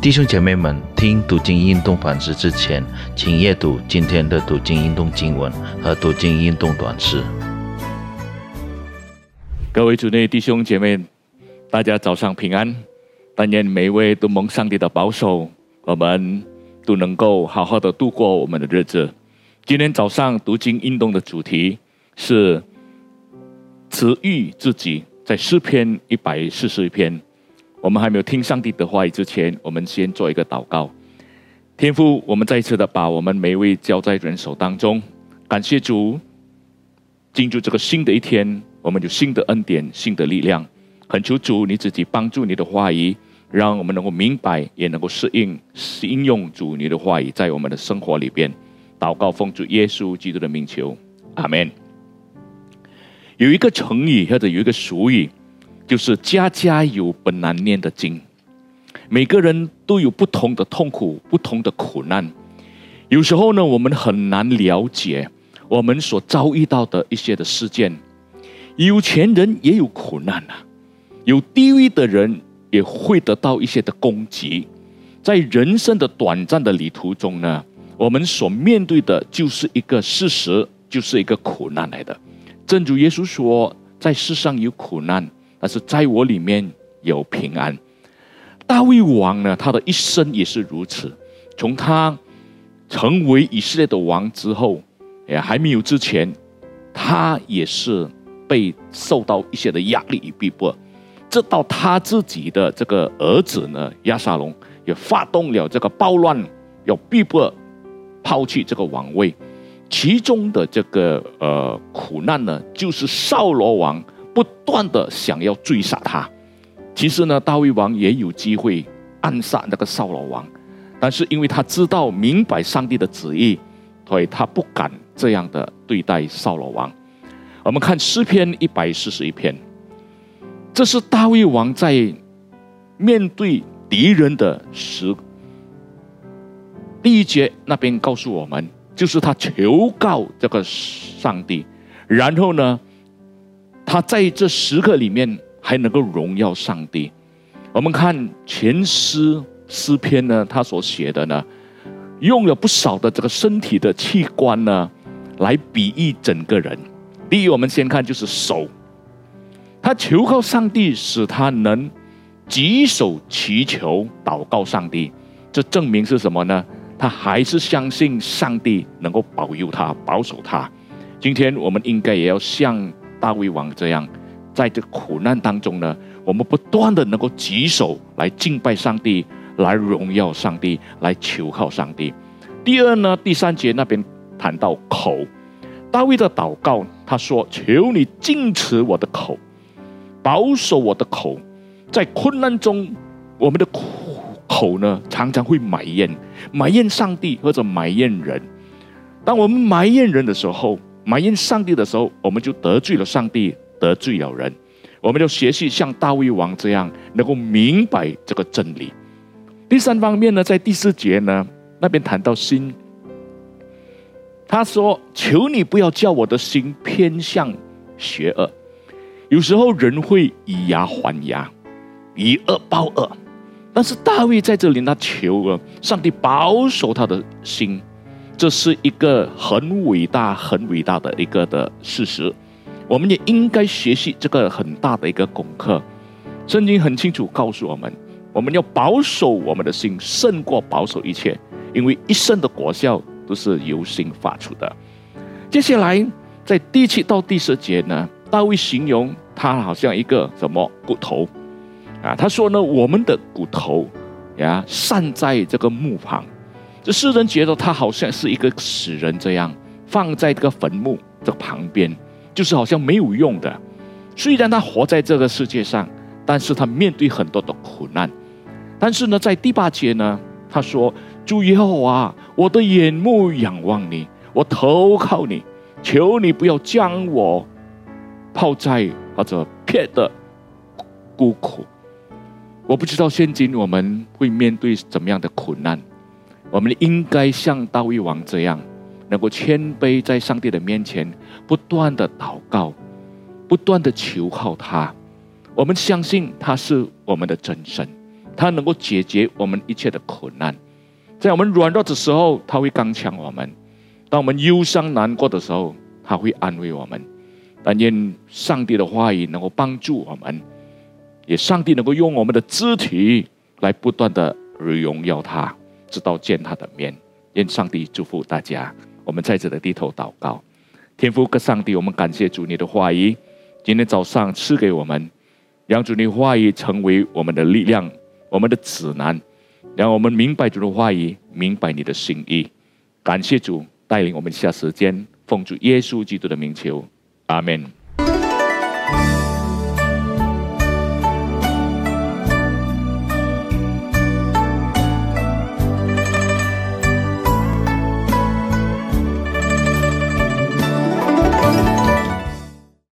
弟兄姐妹们，听读经运动反思之前，请阅读今天的读经运动经文和读经运动短诗。各位主内弟兄姐妹，大家早上平安！但愿每一位都蒙上帝的保守，我们都能够好好的度过我们的日子。今天早上读经运动的主题是慈育自己，在诗篇一百四十一篇。我们还没有听上帝的话语之前，我们先做一个祷告。天父，我们再一次的把我们每一位交在人手当中，感谢主，进入这个新的一天，我们有新的恩典、新的力量。恳求主你自己帮助你的话语，让我们能够明白，也能够适应、应用主你的话语在我们的生活里边。祷告奉主耶稣基督的名求，阿门。有一个成语或者有一个俗语。就是家家有本难念的经，每个人都有不同的痛苦、不同的苦难。有时候呢，我们很难了解我们所遭遇到的一些的事件。有钱人也有苦难呐，有地位的人也会得到一些的攻击。在人生的短暂的旅途中呢，我们所面对的就是一个事实，就是一个苦难来的。正如耶稣说，在世上有苦难。但是在我里面有平安。大卫王呢，他的一生也是如此。从他成为以色列的王之后，哎，还没有之前，他也是被受到一些的压力与逼迫。直到他自己的这个儿子呢，亚沙龙也发动了这个暴乱，要逼迫抛弃这个王位。其中的这个呃苦难呢，就是扫罗王。不断的想要追杀他，其实呢，大卫王也有机会暗杀那个扫罗王，但是因为他知道明白上帝的旨意，所以他不敢这样的对待扫罗王。我们看诗篇一百四十一篇，这是大卫王在面对敌人的时，第一节那边告诉我们，就是他求告这个上帝，然后呢。他在这时刻里面还能够荣耀上帝。我们看全诗诗篇呢，他所写的呢，用了不少的这个身体的器官呢，来比喻整个人。第一，我们先看就是手，他求告上帝，使他能举手祈求祷告上帝。这证明是什么呢？他还是相信上帝能够保佑他、保守他。今天我们应该也要向。大卫王这样，在这苦难当中呢，我们不断的能够举手来敬拜上帝，来荣耀上帝，来求靠上帝。第二呢，第三节那边谈到口，大卫的祷告，他说：“求你禁止我的口，保守我的口，在困难中，我们的口口呢，常常会埋怨，埋怨上帝或者埋怨人。当我们埋怨人的时候，埋怨上帝的时候，我们就得罪了上帝，得罪了人。我们就学习像大卫王这样，能够明白这个真理。第三方面呢，在第四节呢，那边谈到心，他说：“求你不要叫我的心偏向邪恶。”有时候人会以牙还牙，以恶报恶，但是大卫在这里，他求了，上帝保守他的心。这是一个很伟大、很伟大的一个的事实，我们也应该学习这个很大的一个功课。圣经很清楚告诉我们，我们要保守我们的心，胜过保守一切，因为一生的果效都是由心发出的。接下来，在第七到第十节呢，大卫形容他好像一个什么骨头啊？他说呢，我们的骨头呀，散在这个墓旁。这世人觉得他好像是一个死人这样，放在这个坟墓的旁边，就是好像没有用的。虽然他活在这个世界上，但是他面对很多的苦难。但是呢，在第八节呢，他说：“主耶和华，我的眼目仰望你，我投靠你，求你不要将我抛在或者撇的孤苦。”我不知道现今我们会面对怎么样的苦难。我们应该像大卫王这样，能够谦卑在上帝的面前，不断的祷告，不断的求靠他。我们相信他是我们的真神，他能够解决我们一切的苦难。在我们软弱的时候，他会刚强我们；当我们忧伤难过的时候，他会安慰我们。但愿上帝的话语能够帮助我们，也上帝能够用我们的肢体来不断的荣耀他，直到见他的面。愿上帝祝福大家。我们在这里低头祷告，天父跟上帝，我们感谢主你的话语，今天早上赐给我们，让主你话语成为我们的力量，我们的指南。让我们明白主的话语，明白你的心意。感谢主带领我们下时间，奉主耶稣基督的名求，阿门。